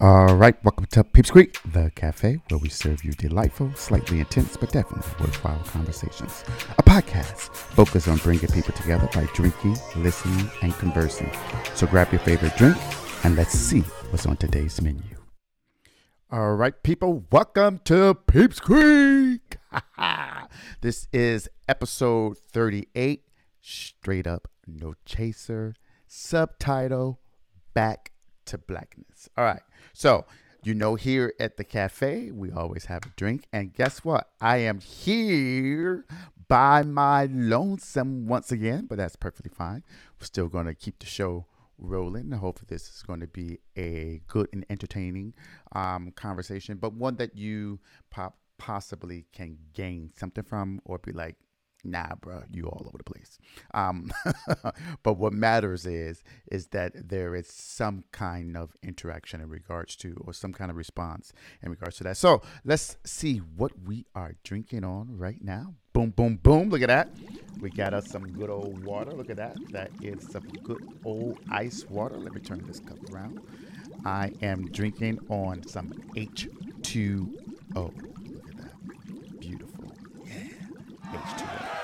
All right, welcome to Peeps Creek, the cafe where we serve you delightful, slightly intense, but definitely worthwhile conversations. A podcast focused on bringing people together by drinking, listening, and conversing. So grab your favorite drink and let's see what's on today's menu. All right, people, welcome to Peeps Creek. this is episode 38, straight up no chaser, subtitle, back to blackness. All right. So, you know, here at the cafe, we always have a drink. And guess what? I am here by my lonesome once again, but that's perfectly fine. We're still going to keep the show rolling. Hopefully, this is going to be a good and entertaining um, conversation, but one that you pop possibly can gain something from or be like, nah, bro, you all over the place. Um, but what matters is is that there is some kind of interaction in regards to, or some kind of response in regards to that. So let's see what we are drinking on right now. Boom, boom, boom! Look at that. We got us some good old water. Look at that. That is some good old ice water. Let me turn this cup around. I am drinking on some H2O.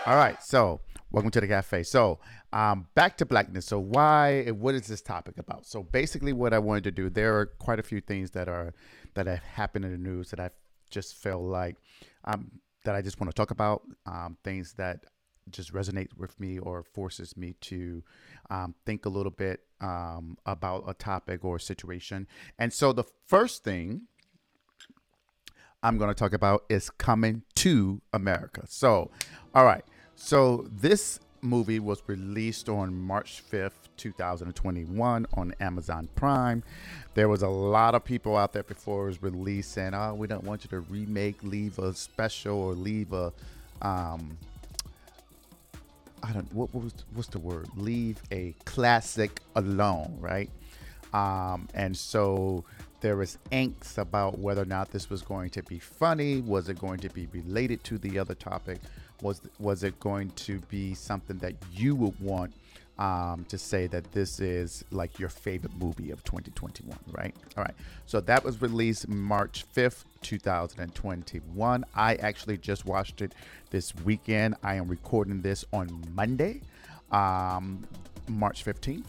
All right, so welcome to the cafe. So, um, back to blackness. So, why? What is this topic about? So, basically, what I wanted to do, there are quite a few things that are that have happened in the news that I just feel like um, that I just want to talk about. Um, things that just resonate with me or forces me to um, think a little bit um, about a topic or a situation. And so, the first thing I'm going to talk about is coming to America. So, all right. So this movie was released on March 5th, 2021 on Amazon Prime. There was a lot of people out there before it was released saying, oh, we don't want you to remake, leave a special or leave a, um, I don't, what, what was, what's the word? Leave a classic alone, right? Um, and so there was angst about whether or not this was going to be funny. Was it going to be related to the other topic? was was it going to be something that you would want um, to say that this is like your favorite movie of 2021, right? All right. So that was released March 5th, 2021. I actually just watched it this weekend. I am recording this on Monday, um, March 15th.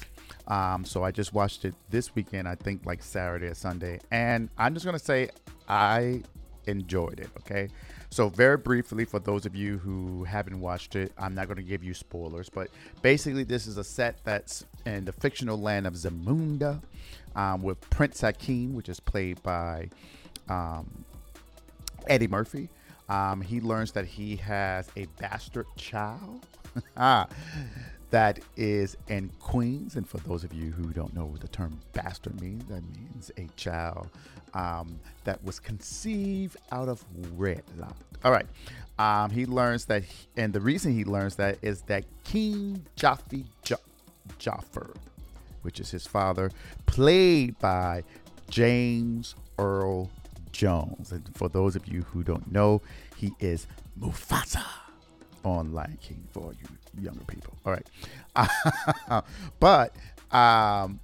Um, so I just watched it this weekend, I think like Saturday or Sunday. And I'm just going to say I enjoyed it, okay? So, very briefly, for those of you who haven't watched it, I'm not going to give you spoilers, but basically, this is a set that's in the fictional land of Zamunda um, with Prince Hakeem, which is played by um, Eddie Murphy. Um, he learns that he has a bastard child that is in Queens. And for those of you who don't know what the term bastard means, that means a child um, that was conceived out of wedlock. All right. Um, he learns that, he, and the reason he learns that is that King Jaffe jo- Joffer, which is his father, played by James Earl Jones. And for those of you who don't know, he is Mufasa on Lion King for you younger people. All right. but um,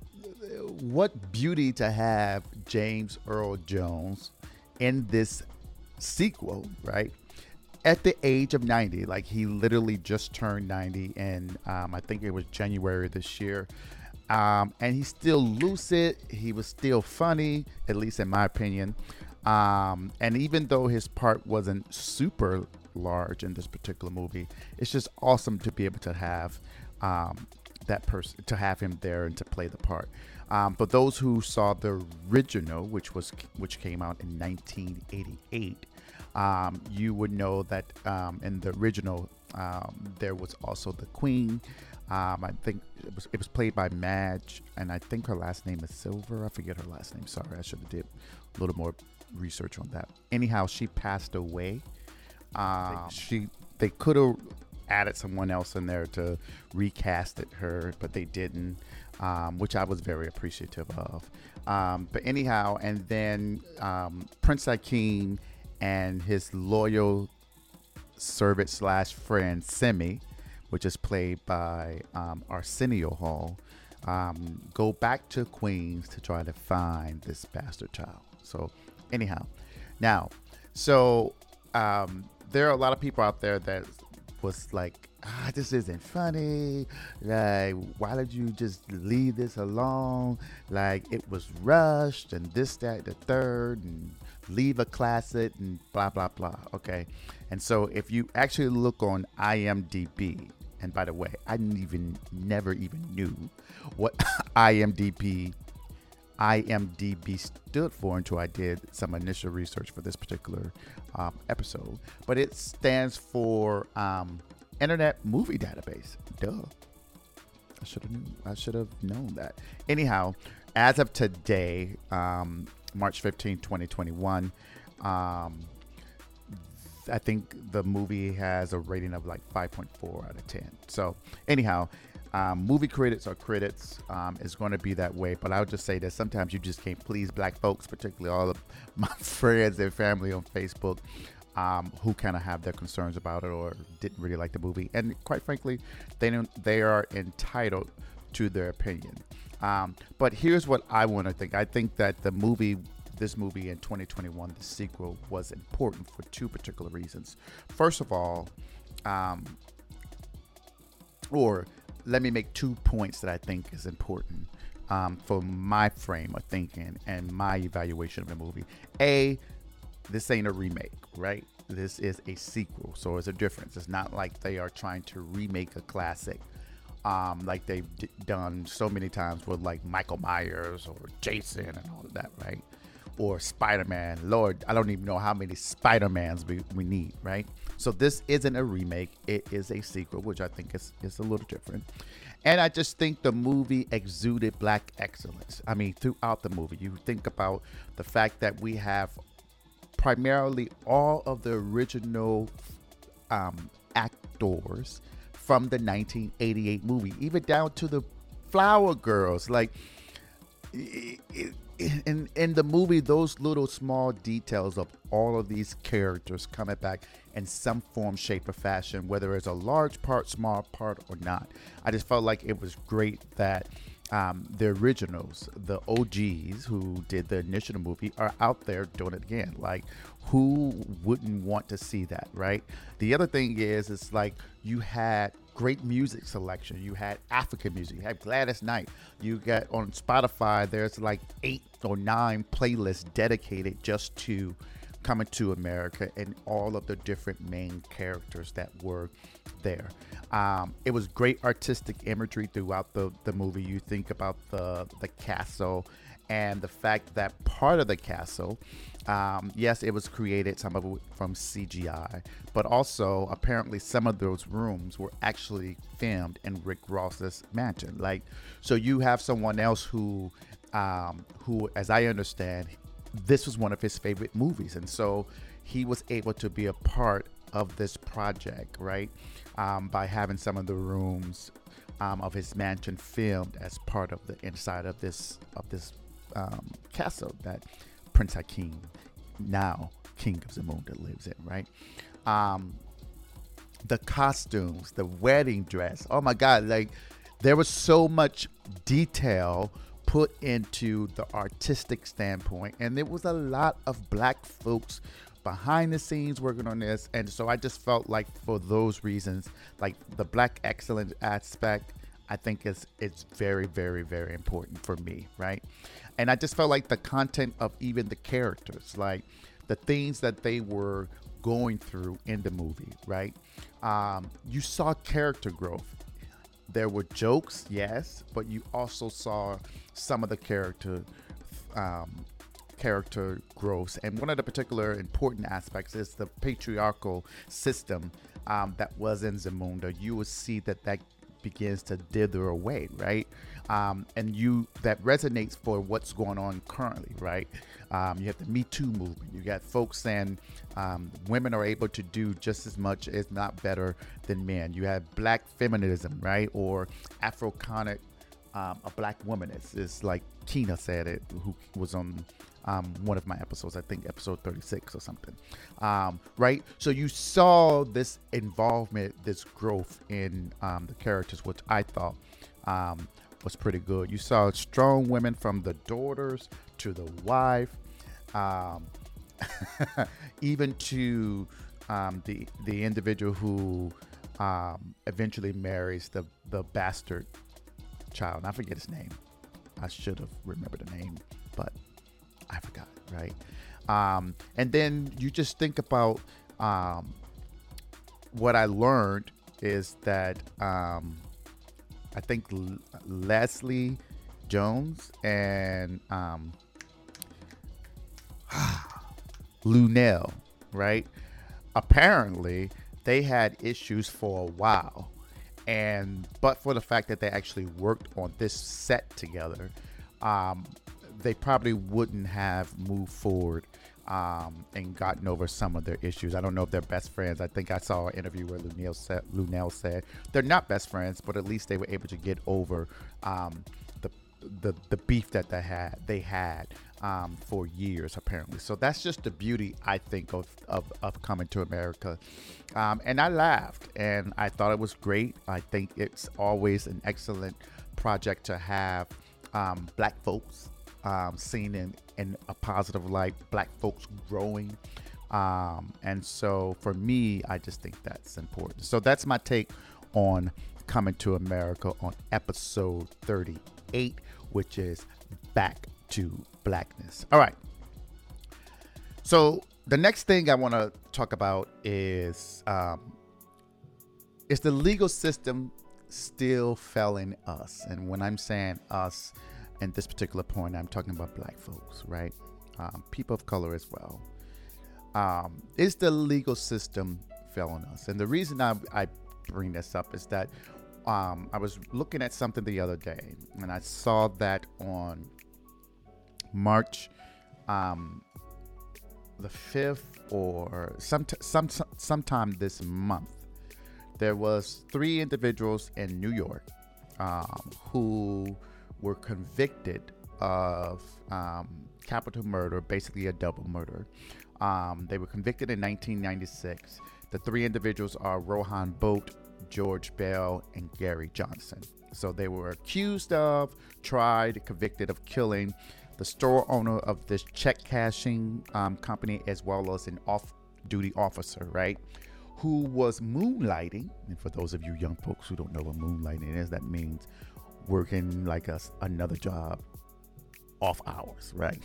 what beauty to have James Earl Jones in this sequel, right? At the age of 90, like he literally just turned 90, and um, I think it was January this year. Um, and he's still lucid. He was still funny, at least in my opinion. Um, and even though his part wasn't super large in this particular movie, it's just awesome to be able to have um, that person, to have him there and to play the part. Um, but those who saw the original, which was which came out in 1988, um, you would know that um, in the original um, there was also the Queen. Um, I think it was it was played by Madge, and I think her last name is Silver. I forget her last name. Sorry, I should have did a little more research on that. Anyhow, she passed away. Um, she they could have added someone else in there to recast it her, but they didn't um, which I was very appreciative of. Um, but anyhow, and then um, Prince Hakeem and his loyal servant slash friend Semmi, which is played by um, Arsenio Hall. um, go back to Queens to try to find this bastard child. So, anyhow, now, so um, there are a lot of people out there that was like, ah, this isn't funny. Like, why did you just leave this alone? Like, it was rushed and this, that, the third, and leave a classic and blah, blah, blah. Okay. And so if you actually look on IMDb, and by the way, I didn't even, never even knew what IMDb IMDb stood for until I did some initial research for this particular um, episode. But it stands for um, Internet Movie Database. Duh. I should have I should have known that. Anyhow, as of today, um, March 15, 2021, um, I think the movie has a rating of like 5.4 out of 10. So, anyhow, um, movie credits or credits um, is going to be that way, but I would just say that sometimes you just can't please black folks, particularly all of my friends and family on Facebook um, who kind of have their concerns about it or didn't really like the movie. And quite frankly, they don't, they are entitled to their opinion. Um, but here's what I want to think. I think that the movie, this movie in 2021, the sequel, was important for two particular reasons. First of all, um, or let me make two points that I think is important um, for my frame of thinking and my evaluation of the movie. A, this ain't a remake, right? This is a sequel, so it's a difference. It's not like they are trying to remake a classic, um, like they've d- done so many times with like Michael Myers or Jason and all of that, right? Or Spider Man. Lord, I don't even know how many Spider Mans we, we need, right? So this isn't a remake; it is a sequel, which I think is is a little different. And I just think the movie exuded black excellence. I mean, throughout the movie, you think about the fact that we have primarily all of the original um, actors from the 1988 movie, even down to the Flower Girls. Like in in the movie, those little small details of all of these characters coming back in some form, shape, or fashion, whether it's a large part, small part, or not. I just felt like it was great that um, the originals, the OGs who did the initial movie, are out there doing it again. Like, who wouldn't want to see that, right? The other thing is, it's like you had great music selection. You had African music. You had Gladys Knight. You got on Spotify. There's like eight or nine playlists dedicated just to coming to America and all of the different main characters that were there. Um, it was great artistic imagery throughout the, the movie. You think about the the castle and the fact that part of the castle, um, yes, it was created some of it from CGI, but also apparently some of those rooms were actually filmed in Rick Ross's mansion. Like, so you have someone else who, um, who, as I understand, this was one of his favorite movies, and so he was able to be a part of this project, right? Um, by having some of the rooms um, of his mansion filmed as part of the inside of this of this um, castle that Prince Hakeem, now King of Zamunda, lives in, right? Um, the costumes, the wedding dress. Oh my God! Like there was so much detail put into the artistic standpoint, and there was a lot of black folks behind the scenes working on this, and so I just felt like for those reasons, like the black excellence aspect, I think is it's very, very, very important for me, right? And I just felt like the content of even the characters, like the things that they were going through in the movie, right? Um, you saw character growth there were jokes, yes, but you also saw some of the character um, character growth. And one of the particular important aspects is the patriarchal system um, that was in Zamunda. You will see that that begins to dither away, right? Um, and you that resonates for what's going on currently, right? Um, you have the Me Too movement. You got folks saying um, women are able to do just as much, if not better, than men. You have black feminism, right? Or Afroconic, um, a black woman. It's, it's like Tina said it, who was on um, one of my episodes, I think episode 36 or something. Um, right? So you saw this involvement, this growth in um, the characters, which I thought um, was pretty good. You saw strong women from the daughters to the wife, um, even to um, the the individual who eventually marries the the bastard child. I forget his name. I should have remembered the name, but I forgot. Right. Um, and then you just think about um, what I learned is that um, I think L- Leslie Jones and um, right? Apparently, they had issues for a while, and but for the fact that they actually worked on this set together, um, they probably wouldn't have moved forward um, and gotten over some of their issues. I don't know if they're best friends. I think I saw an interview where Luenell said, Luenell said they're not best friends, but at least they were able to get over um, the, the the beef that they had they had um, for years apparently. So that's just the beauty I think of of, of coming to America. Um, and I laughed and I thought it was great. I think it's always an excellent project to have um, black folks um, seen in, in a positive light, black folks growing. Um, and so for me, I just think that's important. So that's my take on Coming to America on episode 38, which is Back to Blackness. All right. So the next thing I want to talk about is um, is the legal system still failing us? And when I'm saying us, in this particular point, I'm talking about black folks, right? Um, people of color as well. Um, is the legal system failing us? And the reason I, I bring this up is that um, I was looking at something the other day, and I saw that on March um, the fifth or some some sometime this month, there was three individuals in New York um, who were convicted of um, capital murder, basically a double murder. Um, they were convicted in 1996. The three individuals are Rohan Bolt, George Bell, and Gary Johnson. So they were accused of, tried, convicted of killing the store owner of this check cashing um, company, as well as an off duty officer, right? Who was moonlighting. And for those of you young folks who don't know what moonlighting is, that means working like a, another job off hours, right?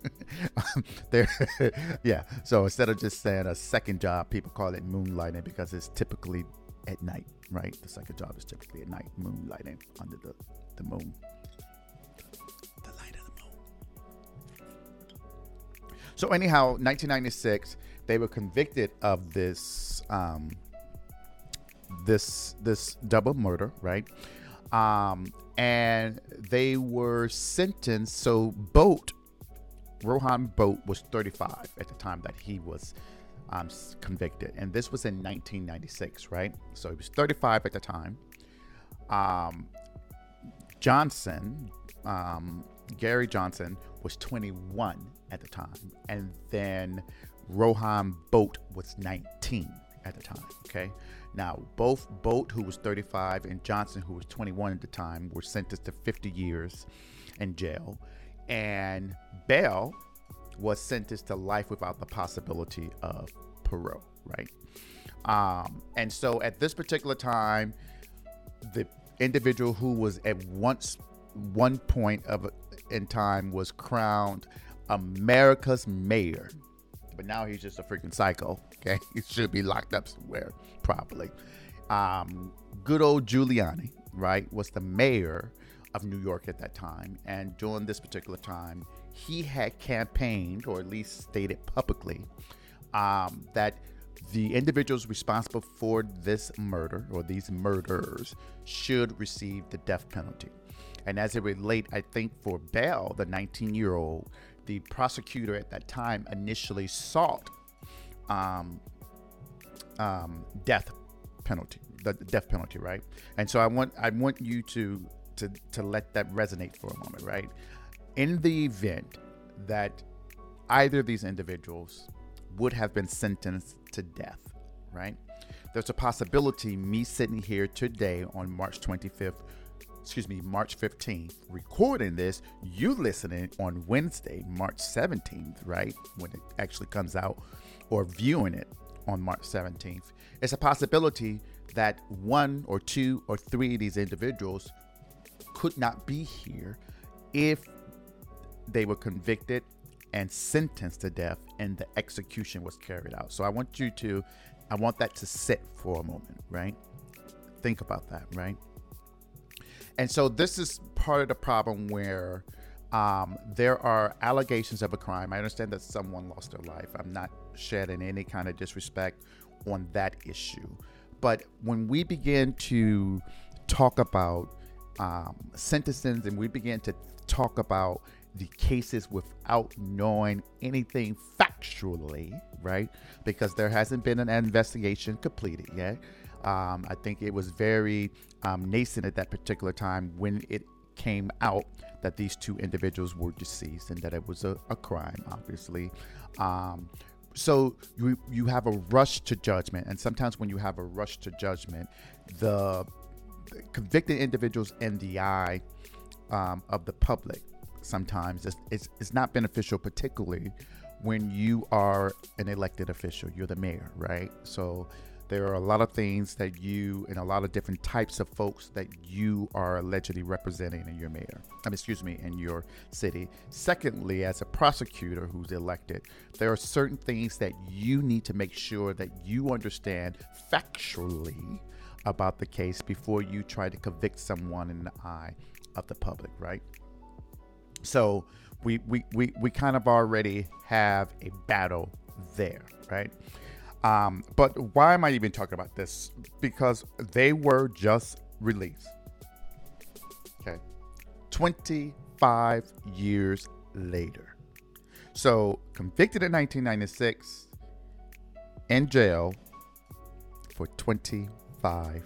there, yeah. So instead of just saying a second job, people call it moonlighting because it's typically at night, right? The second job is typically at night, moonlighting under the, the moon. The light of the moon. So anyhow, 1996, they were convicted of this um, this this double murder, right? Um, and they were sentenced. So Bolt, Rohan Bolt, was 35 at the time that he was um, convicted, and this was in 1996, right? So he was 35 at the time. Um, Johnson, um, Gary Johnson, was 21 at the time, and then Rohan Bolt was 19 at the time. Okay, now, both Bolt, who was 35, and Johnson, who was 21 at the time, were sentenced to 50 years in jail. And Bell was sentenced to life without the possibility of parole, right? Um, and so at this particular time, the individual who was at once one point of in time was crowned America's mayor but now he's just a freaking psycho. Okay, he should be locked up somewhere probably. Um, good old Giuliani, right, was the mayor of New York at that time, and during this particular time, he had campaigned, or at least stated publicly, um, that the individuals responsible for this murder or these murders should receive the death penalty. And as it relate, I think for Bell, the 19 year old, the prosecutor at that time initially sought um, um, death penalty, the death penalty, right? And so I want I want you to to to let that resonate for a moment, right? In the event that either of these individuals would have been sentenced to death, right? There's a possibility me sitting here today on March 25th, excuse me, March 15th, recording this, you listening on Wednesday, March 17th, right? When it actually comes out, or viewing it on March 17th, it's a possibility that one or two or three of these individuals could not be here if they were convicted and sentenced to death and the execution was carried out. So I want you to, I want that to sit for a moment, right? Think about that, right? And so this is part of the problem where um, there are allegations of a crime. I understand that someone lost their life. I'm not shedding any kind of disrespect on that issue. But when we begin to talk about um, and we begin to talk about the cases without knowing anything factually, right? Because there hasn't been an investigation completed yet. Um, I think it was very um, nascent at that particular time when it came out that these two individuals were deceased and that it was a, a crime, obviously. Um, so you you have a rush to judgment, and sometimes when you have a rush to judgment, the convicted individuals in the eye um, of the public sometimes it's, it's, it's not beneficial, particularly when you are an elected official. You're the mayor, right? So there are a lot of things that you and a lot of different types of folks that you are allegedly representing in your mayor. I excuse me, in your city. Secondly, as a prosecutor who's elected, there are certain things that you need to make sure that you understand factually about the case before you try to convict someone in the eye of the public, right? So we, we, we, we kind of already have a battle there, right? Um, but why am I even talking about this? Because they were just released. Okay. 25 years later. So convicted in 1996, in jail for 25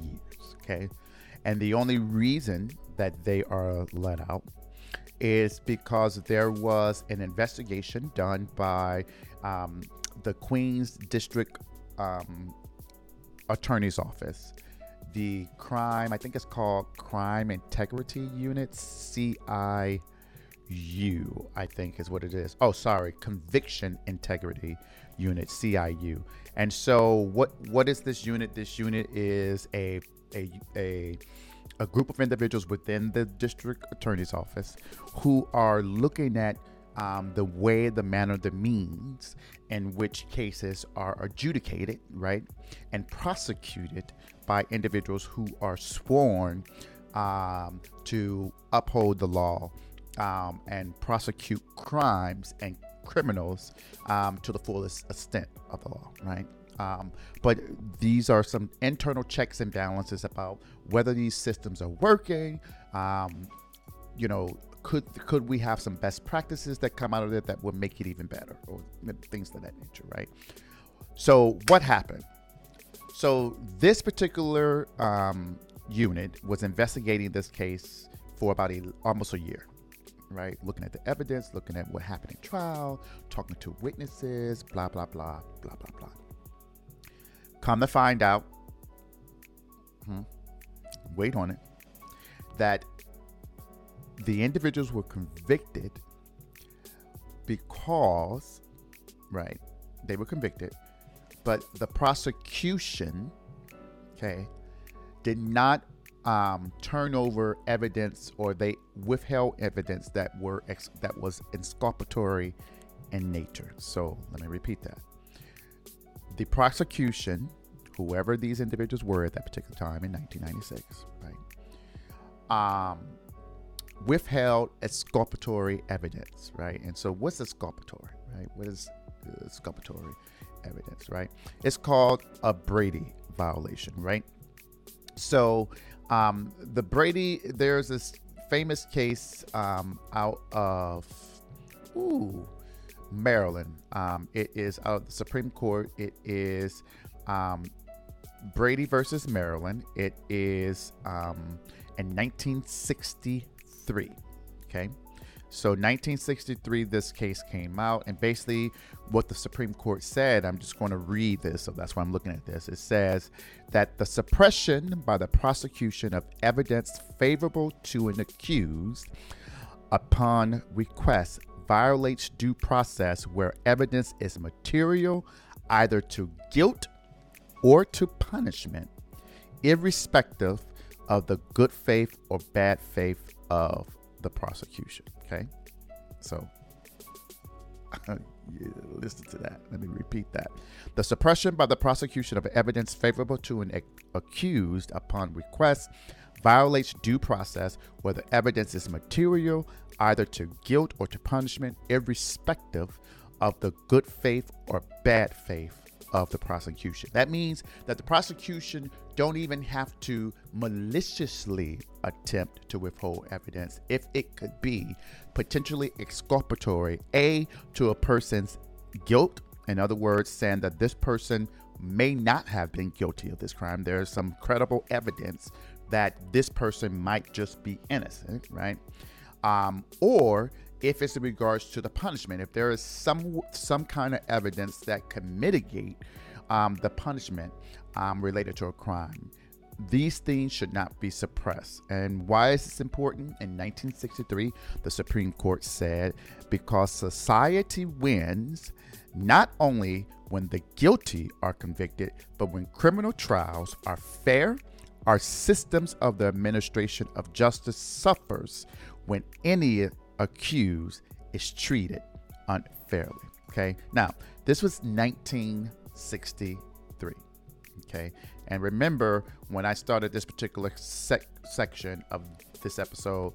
years. Okay. And the only reason that they are let out is because there was an investigation done by um, the Queens District um, Attorney's Office. The crime, I think it's called Crime Integrity Unit, CIU, I think is what it is. Oh, sorry, Conviction Integrity Unit, CIU. And so, what what is this unit? This unit is a a a a group of individuals within the district attorney's office who are looking at um, the way, the manner, the means in which cases are adjudicated, right, and prosecuted by individuals who are sworn um, to uphold the law um, and prosecute crimes and criminals um, to the fullest extent of the law, right? Um, but these are some internal checks and balances about whether these systems are working. Um, you know, could could we have some best practices that come out of it that would make it even better, or things of that nature, right? So what happened? So this particular um, unit was investigating this case for about a, almost a year, right? Looking at the evidence, looking at what happened in trial, talking to witnesses, blah blah blah blah blah blah. Come to find out, hmm, wait on it, that the individuals were convicted because, right, they were convicted, but the prosecution, okay, did not um, turn over evidence or they withheld evidence that were ex- that was exculpatory in nature. So let me repeat that the prosecution, whoever these individuals were at that particular time in 1996, right, um, withheld exculpatory evidence, right? And so, what's exculpatory, right? What is exculpatory evidence, right? It's called a Brady violation, right? So, um, the Brady, there's this famous case um, out of, ooh, Maryland. Um, it is out of the Supreme Court. It is um, Brady versus Maryland. It is um, in 1963. Okay. So 1963, this case came out, and basically what the Supreme Court said, I'm just going to read this, so that's why I'm looking at this. It says that the suppression by the prosecution of evidence favorable to an accused upon request violates due process where evidence is material either to guilt or to punishment, irrespective of the good faith or bad faith of the prosecution. Okay, so listen to that. Let me repeat that. The suppression by the prosecution of evidence favorable to an accused upon request violates due process where the evidence is material either to guilt or to punishment, irrespective of the good faith or bad faith of the prosecution. That means that the prosecution don't even have to maliciously attempt to withhold evidence if it could be potentially exculpatory a to a person's guilt in other words saying that this person may not have been guilty of this crime there is some credible evidence that this person might just be innocent right um, or if it's in regards to the punishment, if there is some some kind of evidence that can mitigate um, the punishment um, related to a crime, these things should not be suppressed. And why is this important? In 1963, the Supreme Court said because society wins not only when the guilty are convicted, but when criminal trials are fair, our systems of the administration of justice suffers when any accused is treated unfairly. Okay. Now, this was 1963. Okay. And remember, when I started this particular sec- section of this episode,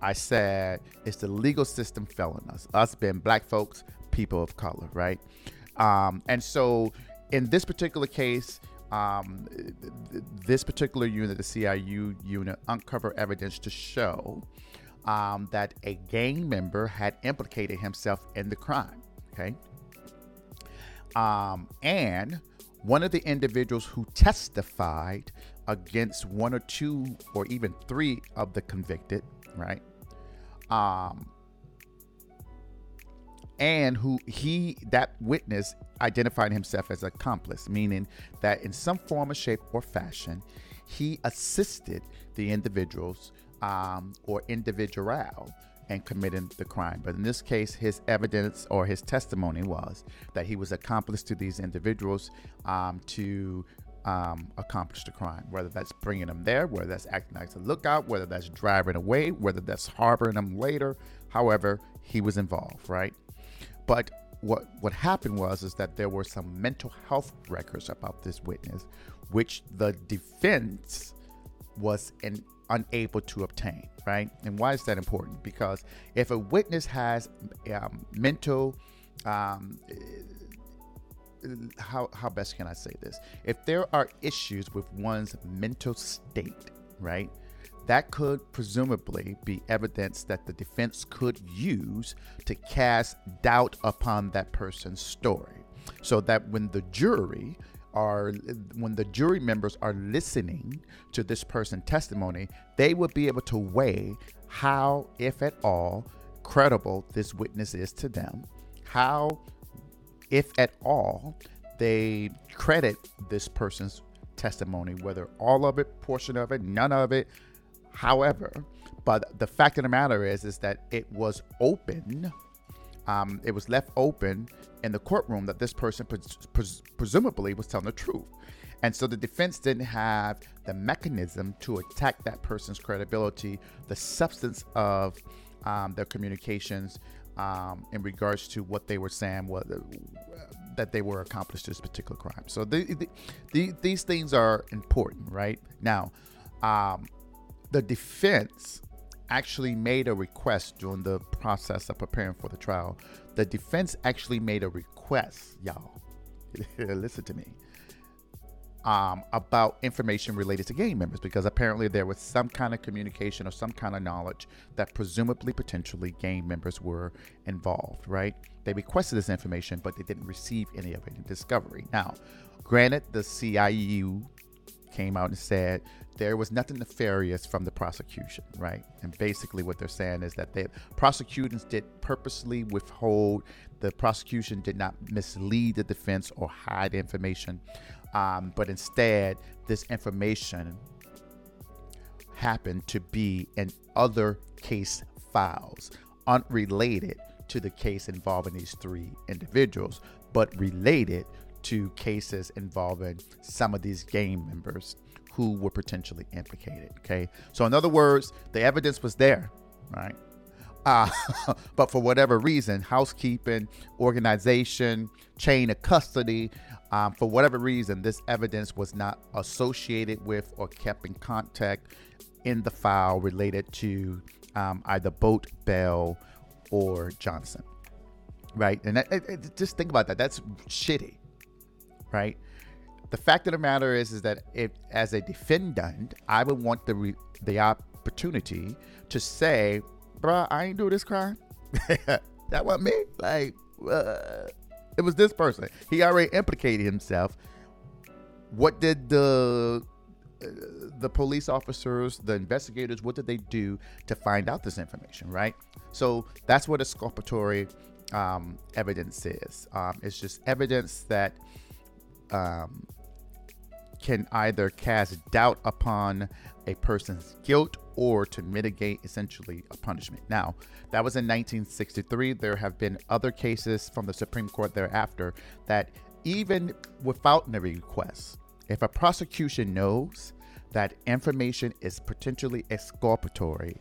I said it's the legal system failing us, us being black folks, people of color, right? Um, and so, in this particular case, um, this particular unit, the CIU unit, uncovered evidence to show um, that a gang member had implicated himself in the crime. Okay. Um, and one of the individuals who testified against one or two or even three of the convicted, right? Um, and who he that witness identified himself as accomplice, meaning that in some form, or shape, or fashion, he assisted the individuals um, or individual and committing the crime. But in this case, his evidence or his testimony was that he was accomplice to these individuals um, to um, accomplish the crime, whether that's bringing them there, whether that's acting as a lookout, whether that's driving away, whether that's harboring them later. However, he was involved, right? But what what happened was is that there were some mental health records about this witness, which the defense was in unable to obtain, right? And why is that important? Because if a witness has um, mental, um, how, how best can I say this? If there are issues with one's mental state, right? That could presumably be evidence that the defense could use to cast doubt upon that person's story. So that when the jury are when the jury members are listening to this person's testimony, they will be able to weigh how, if at all, credible this witness is to them, how, if at all, they credit this person's testimony, whether all of it, portion of it, none of it, however. But the fact of the matter is, is that it was open um, it was left open in the courtroom that this person pres- pres- presumably was telling the truth. And so the defense didn't have the mechanism to attack that person's credibility, the substance of um, their communications um, in regards to what they were saying, what, uh, that they were accomplished this particular crime. So the, the, the, these things are important, right? Now, um, the defense actually made a request during the process of preparing for the trial. The defense actually made a request, y'all. listen to me. Um, about information related to gang members because apparently there was some kind of communication or some kind of knowledge that presumably potentially gang members were involved, right? They requested this information, but they didn't receive any of it in discovery. Now, granted, the CIU came out and said there was nothing nefarious from the prosecution, right? And basically, what they're saying is that the prosecutors did purposely withhold, the prosecution did not mislead the defense or hide information, um, but instead, this information happened to be in other case files, unrelated to the case involving these three individuals, but related to cases involving some of these gang members who were potentially implicated. Okay. So, in other words, the evidence was there, right? Uh, but for whatever reason, housekeeping, organization, chain of custody, um, for whatever reason, this evidence was not associated with or kept in contact in the file related to um, either Bolt, Bell, or Johnson. Right. And that, it, it, just think about that. That's shitty right? The fact of the matter is, is that if, as a defendant, I would want the re, the opportunity to say, "Bruh, I ain't do this crime. that wasn't me. Like, uh, it was this person. He already implicated himself. What did the uh, the police officers, the investigators, what did they do to find out this information, right? So that's what exculpatory um, evidence is. Um, it's just evidence that um, can either cast doubt upon a person's guilt or to mitigate essentially a punishment. Now, that was in 1963. There have been other cases from the Supreme Court thereafter that even without the request, if a prosecution knows that information is potentially exculpatory,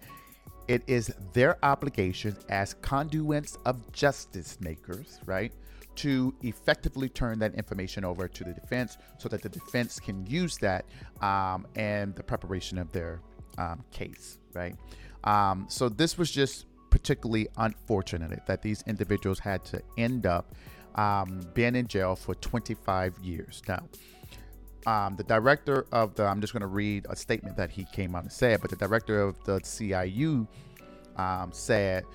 it is their obligation as conduits of justice makers, right, to effectively turn that information over to the defense so that the defense can use that um, and the preparation of their um, case, right? Um, so this was just particularly unfortunate that these individuals had to end up um, being in jail for 25 years. Now, um, the director of the, I'm just going to read a statement that he came out and said, but the director of the CIU um, said,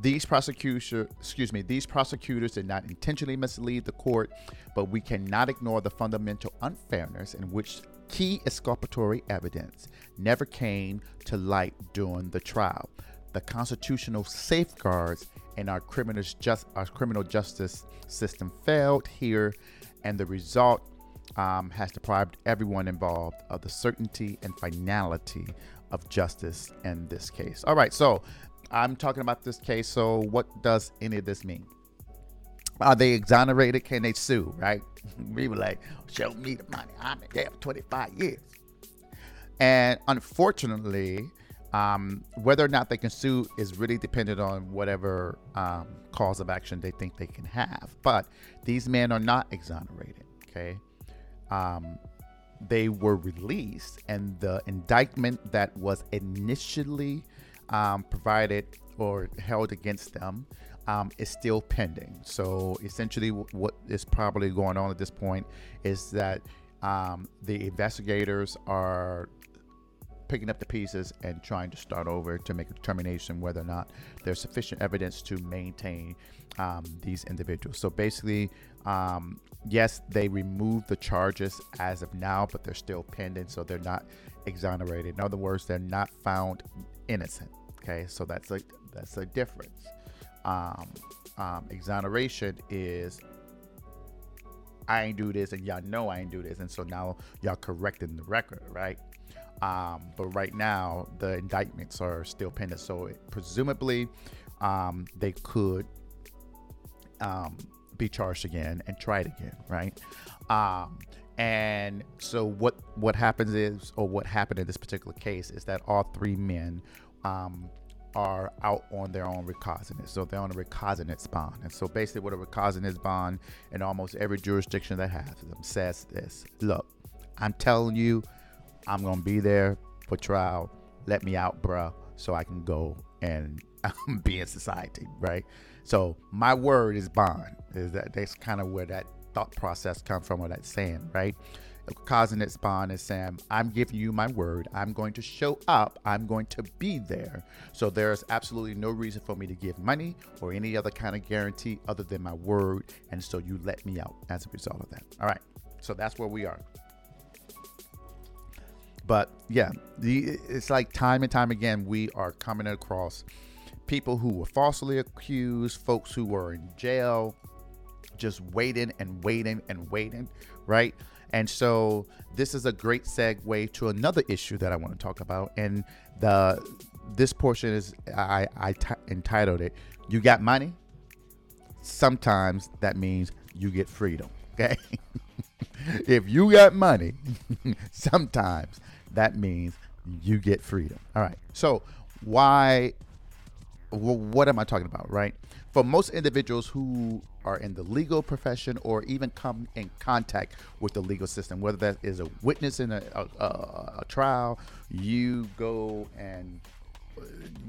these prosecution, excuse me, these prosecutors did not intentionally mislead the court, but we cannot ignore the fundamental unfairness in which key exculpatory evidence never came to light during the trial. The constitutional safeguards in our criminal, just, our criminal justice system failed here, and the result um, has deprived everyone involved of the certainty and finality of justice in this case. All right, so I'm talking about this case. So, what does any of this mean? Are they exonerated? Can they sue? Right? we were like, show me the money. I'm in there for 25 years. And unfortunately, um, whether or not they can sue is really dependent on whatever um, cause of action they think they can have. But these men are not exonerated. Okay. Um, they were released, and the indictment that was initially um, provided or held against them um, is still pending. So essentially, what is probably going on at this point is that um, the investigators are picking up the pieces and trying to start over to make a determination whether or not there's sufficient evidence to maintain um, these individuals. So basically, um, yes, they removed the charges as of now, but they're still pending, so they're not exonerated. In other words, they're not found innocent. Okay, so that's a that's a difference. Um, um, exoneration is I ain't do this, and y'all know I ain't do this, and so now y'all correcting the record, right? Um, but right now the indictments are still pending, so it, presumably um, they could um, be charged again and tried again, right? Um, and so what what happens is, or what happened in this particular case, is that all three men um, are out on their own recognizance. So they're on a recognizance bond. And so basically, what a recognizance bond in almost every jurisdiction that has them says this Look, I'm telling you, I'm to be there for trial. Let me out, bruh, so I can go and be in society, right? So my word is bond. Is that that's kind of where that thought process comes from, or that saying, right? causing its bond is saying, I'm giving you my word. I'm going to show up. I'm going to be there. So there's absolutely no reason for me to give money or any other kind of guarantee other than my word. And so you let me out as a result of that. All right. So that's where we are. But yeah, the it's like time and time again we are coming across people who were falsely accused, folks who were in jail, just waiting and waiting and waiting, right? And so this is a great segue to another issue that I want to talk about, and the this portion is I, I t- entitled it "You Got Money." Sometimes that means you get freedom. Okay, if you got money, sometimes that means you get freedom. All right. So why? What am I talking about? Right. For most individuals who are in the legal profession or even come in contact with the legal system, whether that is a witness in a, a, a, trial, you go and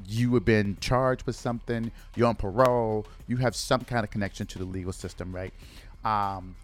you have been charged with something, you're on parole, you have some kind of connection to the legal system, right? Um,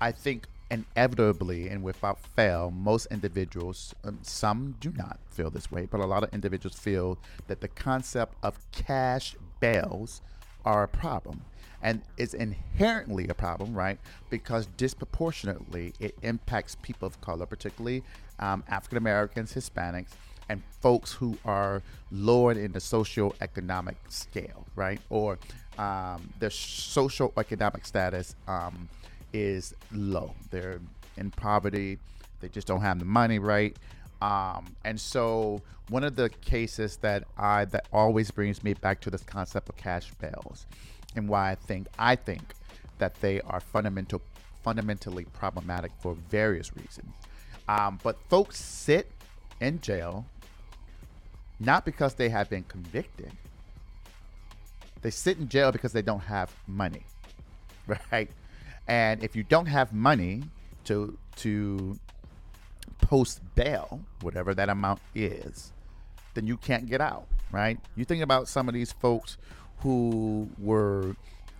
I think inevitably and without fail, most individuals, um, some do not feel this way, but a lot of individuals feel that the concept of cash bails are a problem. And it's inherently a problem, right? Because disproportionately it impacts people of color, particularly um, African Americans, Hispanics, and folks who are lower in the socioeconomic scale, right? Or um, their socioeconomic status um, is low. They're in poverty. They just don't have the money, right? Um, and so one of the cases that I that always brings me back to this concept of cash bails, and why I think I think that they are fundamental fundamentally problematic for various reasons. Um, but folks sit in jail not because they have been convicted. They sit in jail because they don't have money, right? And if you don't have money to to post bail, whatever that amount is, then you can't get out, right? You think about some of these folks who were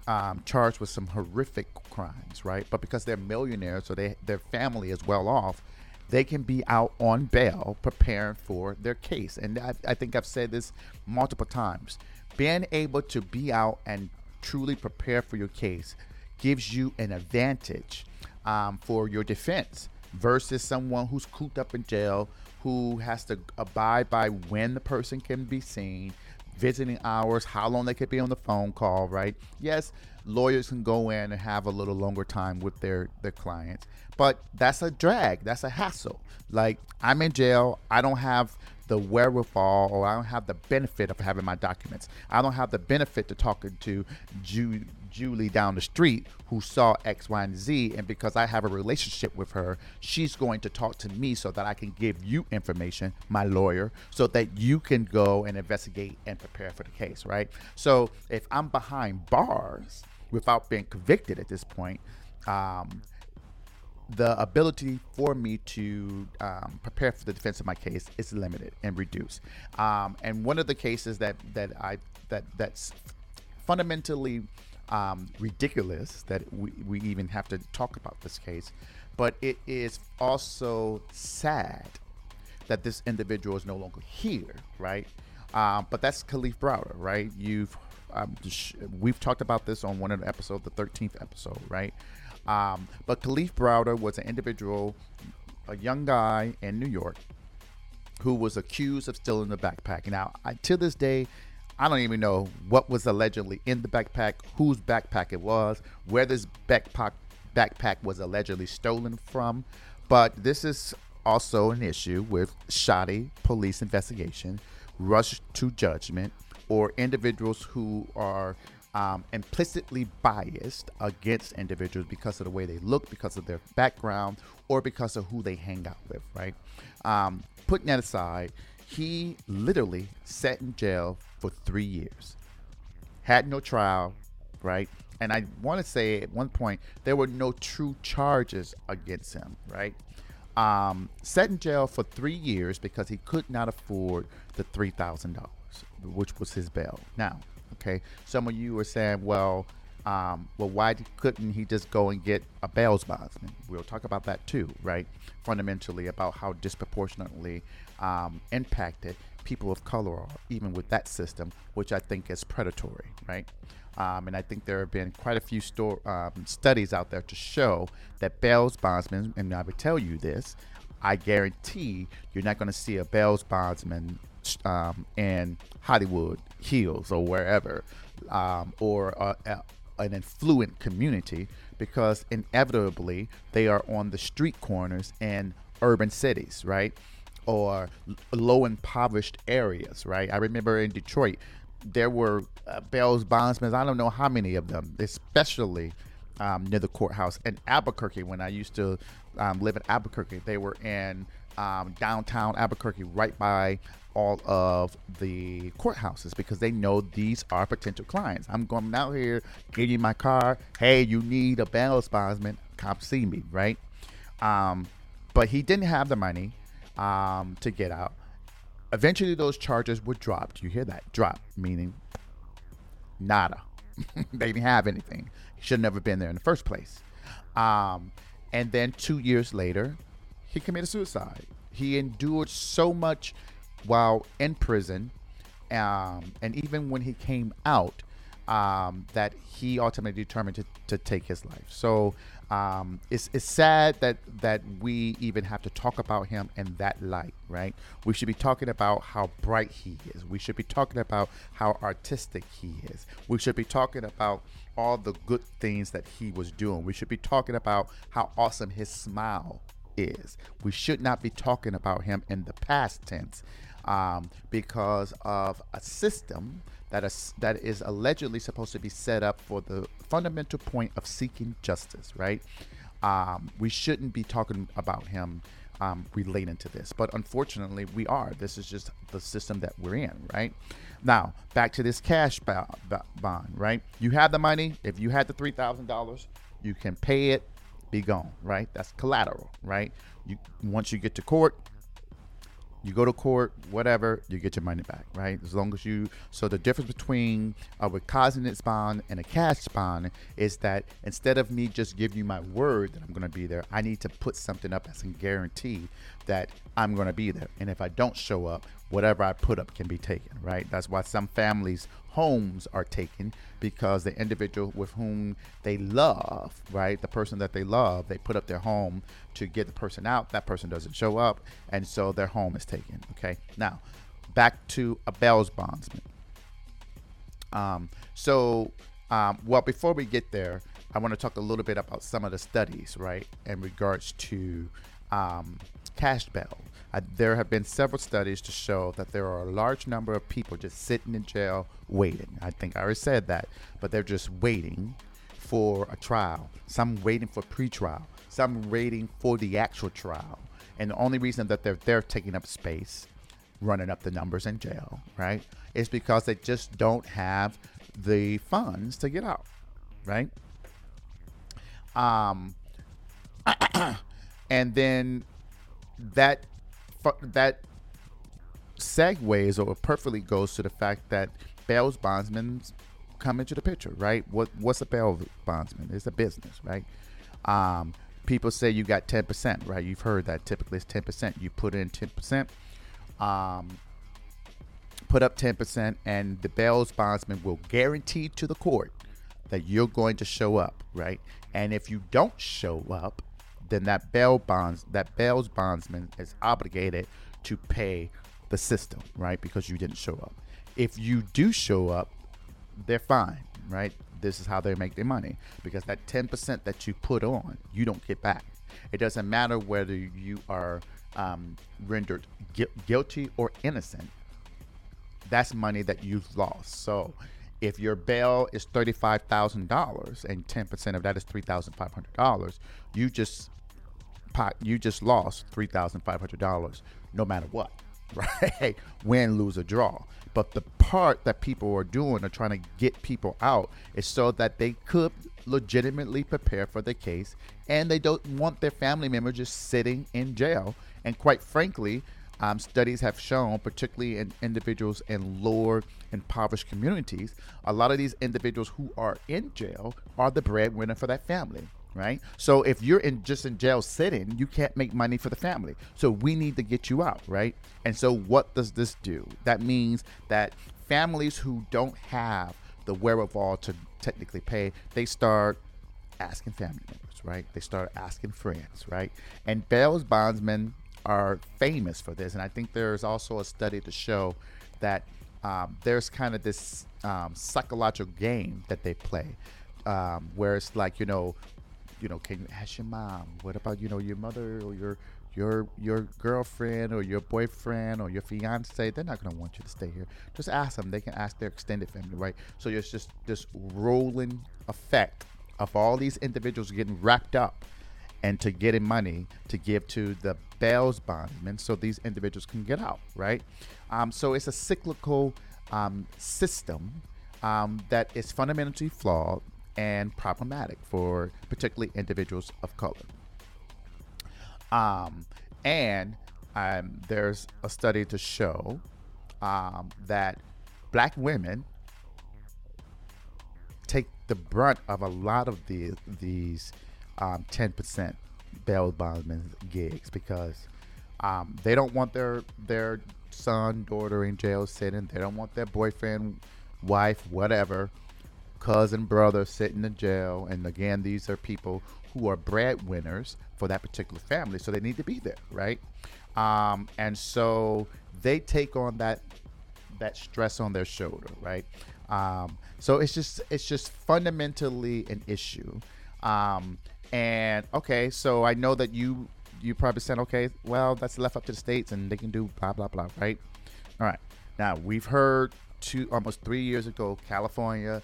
um, charged with some horrific crimes, right? But because they're millionaires, so they their family is well off, they can be out on bail preparing for their case. And I, I think I've said this multiple times. Being able to be out and truly prepare for your case gives you an advantage um, for your defense versus someone who's cooped up in jail who has to abide by when the person can be seen, visiting hours, how long they could be on the phone call, right? Yes, lawyers can go in and have a little longer time with their their clients, but that's a drag, that's a hassle. Like I'm in jail, I don't have the wherewithal or I don't have the benefit of having my documents. I don't have the benefit to talking to Ju- Julie down the street who saw X, Y, and Z. And because I have a relationship with her, she's going to talk to me so that I can give you information, my lawyer, so that you can go and investigate and prepare for the case, right? So if I'm behind bars without being convicted at this point, um, the ability for me to um, prepare for the defense of my case is limited and reduced. Um, and one of the cases that that I that that's fundamentally um, ridiculous that we, we even have to talk about this case, but it is also sad that this individual is no longer here, right? Um, but that's Kalief Browder, right? You've um, we've talked about this on one of the episodes, the 13th episode, right? Um, but Kalief Browder was an individual, a young guy in New York, who was accused of stealing the backpack. Now, I, to this day, I don't even know what was allegedly in the backpack, whose backpack it was, where this backpack backpack was allegedly stolen from. But this is also an issue with shoddy police investigation, rush to judgment, or individuals who are um, implicitly biased against individuals because of the way they look, because of their background, or because of who they hang out with, right? Um, putting that aside, he literally sat in jail for three years, had no trial, right? And I want to say at one point there were no true charges against him, right? Um, sat in jail for three years because he could not afford the three thousand dollars, which was his bail. Now, Okay, some of you are saying, well, um, well, why couldn't he just go and get a bail's bondsman? We'll talk about that too, right? Fundamentally, about how disproportionately um, impacted people of color are, even with that system, which I think is predatory, right? Um, and I think there have been quite a few sto- um, studies out there to show that bail's bondsmen, and I would tell you this, I guarantee you're not going to see a bail bondsman um, in Hollywood Hills or wherever, um, or a, an affluent community, because inevitably they are on the street corners in urban cities, right? Or low impoverished areas, right? I remember in Detroit, there were uh, bail bondsmen. I don't know how many of them, especially um, near the courthouse in Albuquerque. When I used to um, live in Albuquerque, they were in um, downtown Albuquerque, right by all of the courthouses, because they know these are potential clients. I'm going out here, getting my car. Hey, you need a bail bondsman? Come see me, right? Um, but he didn't have the money um, to get out. Eventually, those charges were dropped. You hear that? Drop, meaning nada. they didn't have anything. He should have never been there in the first place. Um, and then two years later, he committed suicide. He endured so much while in prison, um, and even when he came out, um, that he ultimately determined to, to take his life. So um, it's, it's sad that that we even have to talk about him in that light, right? We should be talking about how bright he is. We should be talking about how artistic he is. We should be talking about all the good things that he was doing. We should be talking about how awesome his smile is. We should not be talking about him in the past tense um, because of a system that is that is allegedly supposed to be set up for the fundamental point of seeking justice, right? Um, we shouldn't be talking about him um, relating to this, but unfortunately, we are. This is just the system that we're in, right? Now, back to this cash bond, right? You have the money. If you had the three thousand dollars, you can pay it, be gone, right? That's collateral, right? You once you get to court, you go to court, whatever, you get your money back, right? As long as you. So the difference between uh, a recognizance bond and a cash bond is that instead of me just giving you my word that I'm going to be there, I need to put something up as a guarantee that I'm going to be there. And if I don't show up, whatever I put up can be taken, right? That's why some families' homes are taken because the individual with whom they love, right, the person that they love, they put up their home to get the person out. That person doesn't show up, and so their home is taken. Okay, now back to a bail bondsman. Um, so, um, well, before we get there, I want to talk a little bit about some of the studies, right, in regards to um, cash bail. There have been several studies to show that there are a large number of people just sitting in jail waiting. I think I already said that, but they're just waiting for a trial. Some waiting for pre-trial. Some waiting for the actual trial. And the only reason that they're they're taking up space, running up the numbers in jail, right, is because they just don't have the funds to get out, right? Um, and then that that segues or perfectly goes to the fact that bail bondsmen come into the picture, right? What what's a bail bondsman? It's a business, right? Um, people say you got ten percent, right? You've heard that typically it's ten percent. You put in ten percent, um, put up ten percent, and the bail bondsman will guarantee to the court that you're going to show up, right? And if you don't show up, then that bail bonds that bail bondsman is obligated to pay the system, right? Because you didn't show up. If you do show up, they're fine, right? This is how they make their money because that 10% that you put on, you don't get back. It doesn't matter whether you are um, rendered gu- guilty or innocent. That's money that you've lost. So if your bail is $35,000 and 10% of that is $3,500, you just pot, you just lost three thousand five hundred dollars, no matter what, right? Win, lose, or draw. But the part that people are doing are trying to get people out is so that they could legitimately prepare for the case, and they don't want their family members just sitting in jail. And quite frankly, um, studies have shown, particularly in individuals in lower impoverished communities, a lot of these individuals who are in jail are the breadwinner for that family right? So if you're in just in jail sitting, you can't make money for the family. So we need to get you out, right? And so what does this do? That means that families who don't have the wherewithal to technically pay, they start asking family members, right? They start asking friends, right? And bail bondsmen are famous for this, and I think there's also a study to show that um, there's kind of this um, psychological game that they play, um, where it's like you know, you know, can you ask your mom? What about you know your mother or your your your girlfriend or your boyfriend or your fiance? They're not gonna want you to stay here. Just ask them. They can ask their extended family, right? So it's just this rolling effect of all these individuals getting wrapped up and to getting money to give to the bail's bondmen so these individuals can get out, right? Um, so it's a cyclical um, system um, that is fundamentally flawed and problematic for particularly individuals of color. Um, and um, there's a study to show um, that black women take the brunt of a lot of the, these um, 10% bail bondsman gigs because um, they don't want their their son, daughter in jail sitting. They don't want their boyfriend, wife, whatever, cousin, brother sitting in jail. And again, these are people who are breadwinners for that particular family, so they need to be there, right? Um, and so they take on that that stress on their shoulder, right? Um, so it's just it's just fundamentally an issue. Um, and okay, so I know that you you probably said, okay, well that's left up to the states and they can do blah blah blah, right? All right. Now we've heard two almost three years ago, California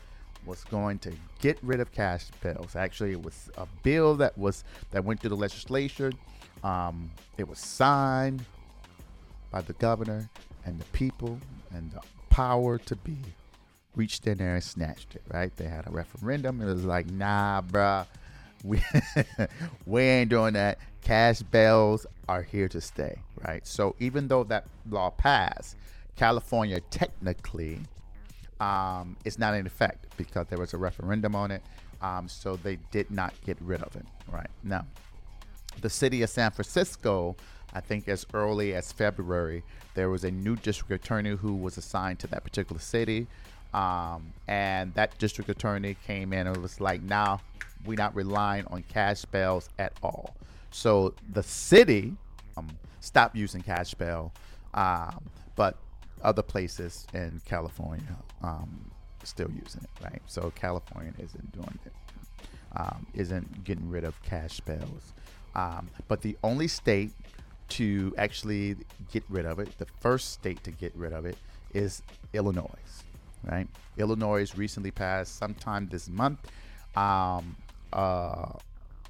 was going to get rid of cash bills. Actually, it was a bill that was that went through the legislature. Um, it was signed by the governor and the people, and the power to be reached in there and snatched it. Right? They had a referendum. And it was like, nah, bruh, we we ain't doing that. Cash bills are here to stay. Right? So even though that law passed, California technically um, it's not in effect because there was a referendum on it. Um, so they did not get rid of it. Right now, the city of San Francisco, I think as early as February, there was a new district attorney who was assigned to that particular city. Um, and that district attorney came in and was like, now we're not relying on cash bails at all. So the city um, stopped using cash bail, um, but other places in California um, still using it, right? So California isn't doing it, um, isn't getting rid of cash bails. Um, but the only state to actually get rid of it, the first state to get rid of it, is Illinois, right? Illinois recently passed sometime this month um, uh,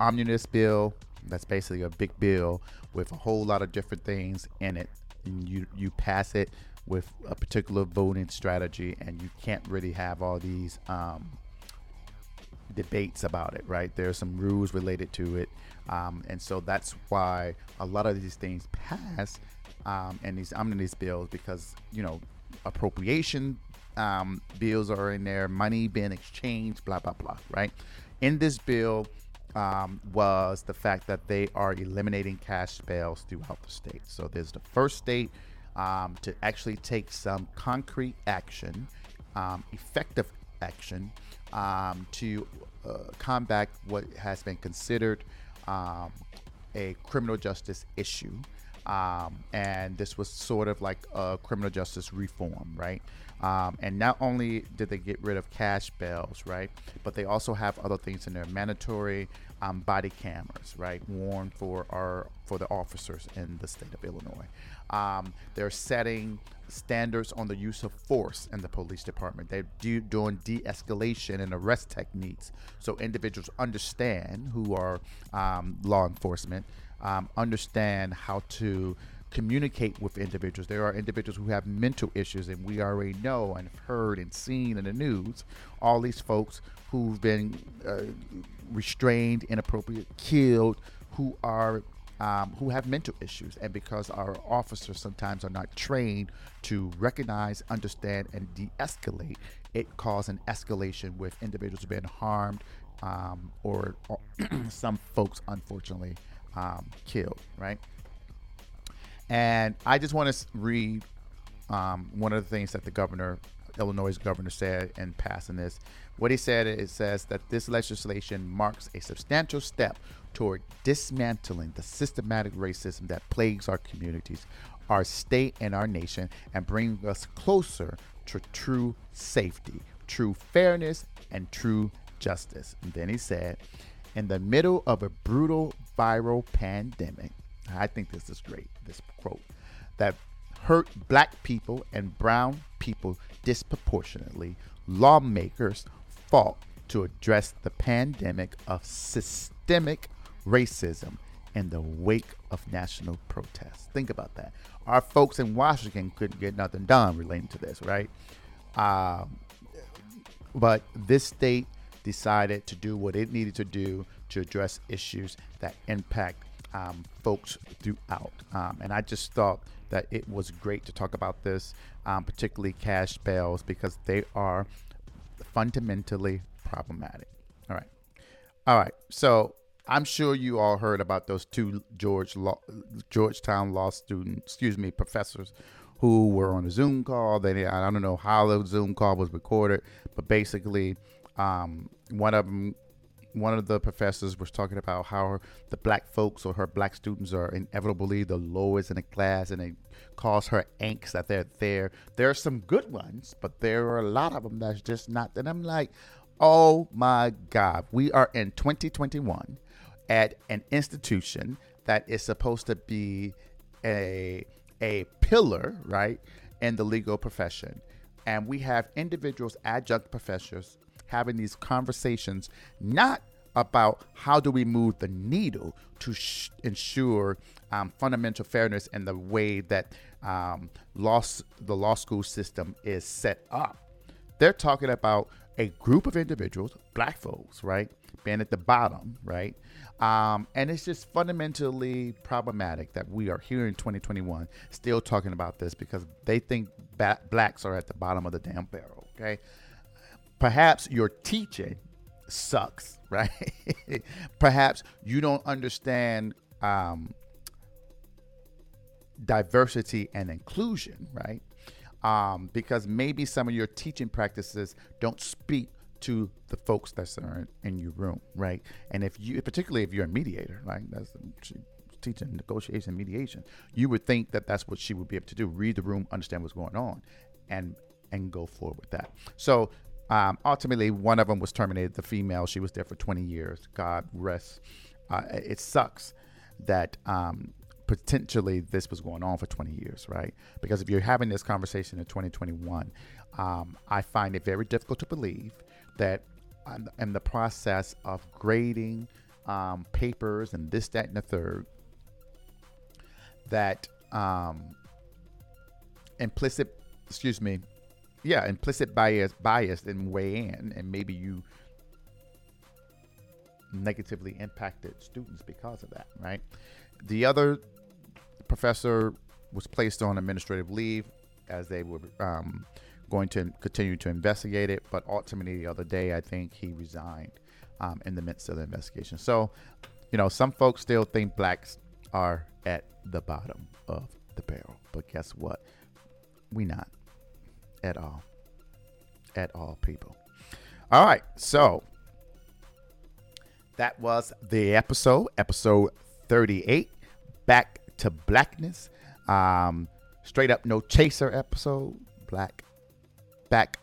omnibus bill. That's basically a big bill with a whole lot of different things in it. And you you pass it with a particular voting strategy, and you can't really have all these um, debates about it, right? There are some rules related to it, um, and so that's why a lot of these things pass um, and these omnibus bills because you know appropriation um, bills are in there, money being exchanged, blah blah blah, right? In this bill. Um, was the fact that they are eliminating cash bails throughout the state. So there's the first state um, to actually take some concrete action, um, effective action, um, to uh, combat what has been considered um, a criminal justice issue. Um, and this was sort of like a criminal justice reform, right? Um, and not only did they get rid of cash bails, right, but they also have other things in there, mandatory um, body cameras, right, worn for our for the officers in the state of Illinois. Um, they're setting standards on the use of force in the police department. They're do, doing de-escalation and arrest techniques so individuals understand who are um, law enforcement um, understand how to communicate with individuals. There are individuals who have mental issues, and we already know and heard and seen in the news all these folks who've been uh, restrained, inappropriate, killed, who are um, who have mental issues, and because our officers sometimes are not trained to recognize, understand, and de-escalate, it causes an escalation with individuals being harmed, um, or, or some folks unfortunately um, killed. Right. And I just want to read um, one of the things that the governor, Illinois governor, said in passing this what he said it says that this legislation marks a substantial step toward dismantling the systematic racism that plagues our communities, our state, and our nation, and bring us closer to true safety, true fairness, and true justice. And then he said, in the middle of a brutal viral pandemic, I think this is great, this quote, that hurt black people and brown people disproportionately, lawmakers fought to address the pandemic of systemic racism in the wake of national protests. Think about that. Our folks in Washington couldn't get nothing done relating to this, right? Um, but this state decided to do what it needed to do to address issues that impact um, folks throughout. Um, and I just thought that it was great to talk about this, um, particularly cash bails, because they are fundamentally problematic. All right. All right. So I'm sure you all heard about those two George law, Georgetown law students, excuse me, professors who were on a Zoom call. They I don't know how the Zoom call was recorded, but basically, um, one of them one of the professors was talking about how the black folks or her black students are inevitably the lowest in the class and it caused her angst that they're there. There are some good ones, but there are a lot of them that's just not. And I'm like, oh my God, we are in 2021 at an institution that is supposed to be a a pillar, right, in the legal profession. And we have individuals, adjunct professors, having these conversations, not about how do we move the needle to sh- ensure um, fundamental fairness in the way that um, law, the law school system is set up. They're talking about a group of individuals, black folks, right, being at the bottom, right? Um, and it's just fundamentally problematic that we are here in 2021 still talking about this because they think ba- blacks are at the bottom of the damn barrel, okay? Perhaps your teaching sucks, right? perhaps you don't understand um, diversity and inclusion, right? Um, because maybe some of your teaching practices don't speak to the folks that are in your room, right? And if you, particularly if you're a mediator, right? That's teaching negotiation, mediation. You would think that that's what she would be able to do: read the room, understand what's going on, and and go forward with that. So um, ultimately, one of them was terminated. The female, she was there for 20 years. God rest. Uh, it sucks that um, potentially this was going on for 20 years, right? Because if you're having this conversation in 2021, um, I find it very difficult to believe that in the process of grading um, papers and this, that, and the third, that um, implicit, excuse me, yeah, implicit bias, bias, and weigh in, and maybe you negatively impacted students because of that, right? The other professor was placed on administrative leave as they were um, going to continue to investigate it, but ultimately the other day, I think he resigned um, in the midst of the investigation. So, you know, some folks still think blacks are at the bottom of the barrel, but guess what? We not at all. At all, people. All right, so that was the episode, episode 38, Back to Blackness. Um, straight up no chaser episode, black, back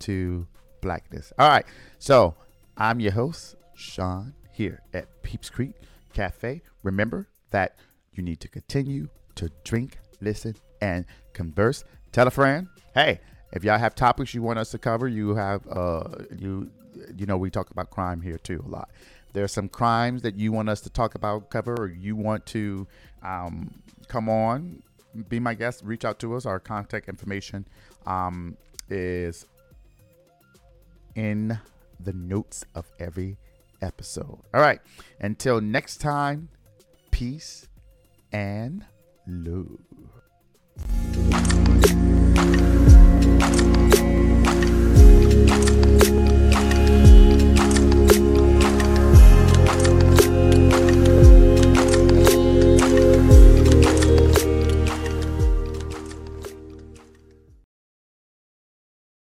to blackness. All right, so I'm your host, Sean, here at Peeps Creek Cafe. Remember that you need to continue to drink, listen, and converse. Tell a friend. Hey, if y'all have topics you want us to cover, you have uh you you know we talk about crime here too a lot. There's some crimes that you want us to talk about, cover, or you want to um, come on, be my guest. Reach out to us. Our contact information um, is in the notes of every episode. All right. Until next time, peace and love.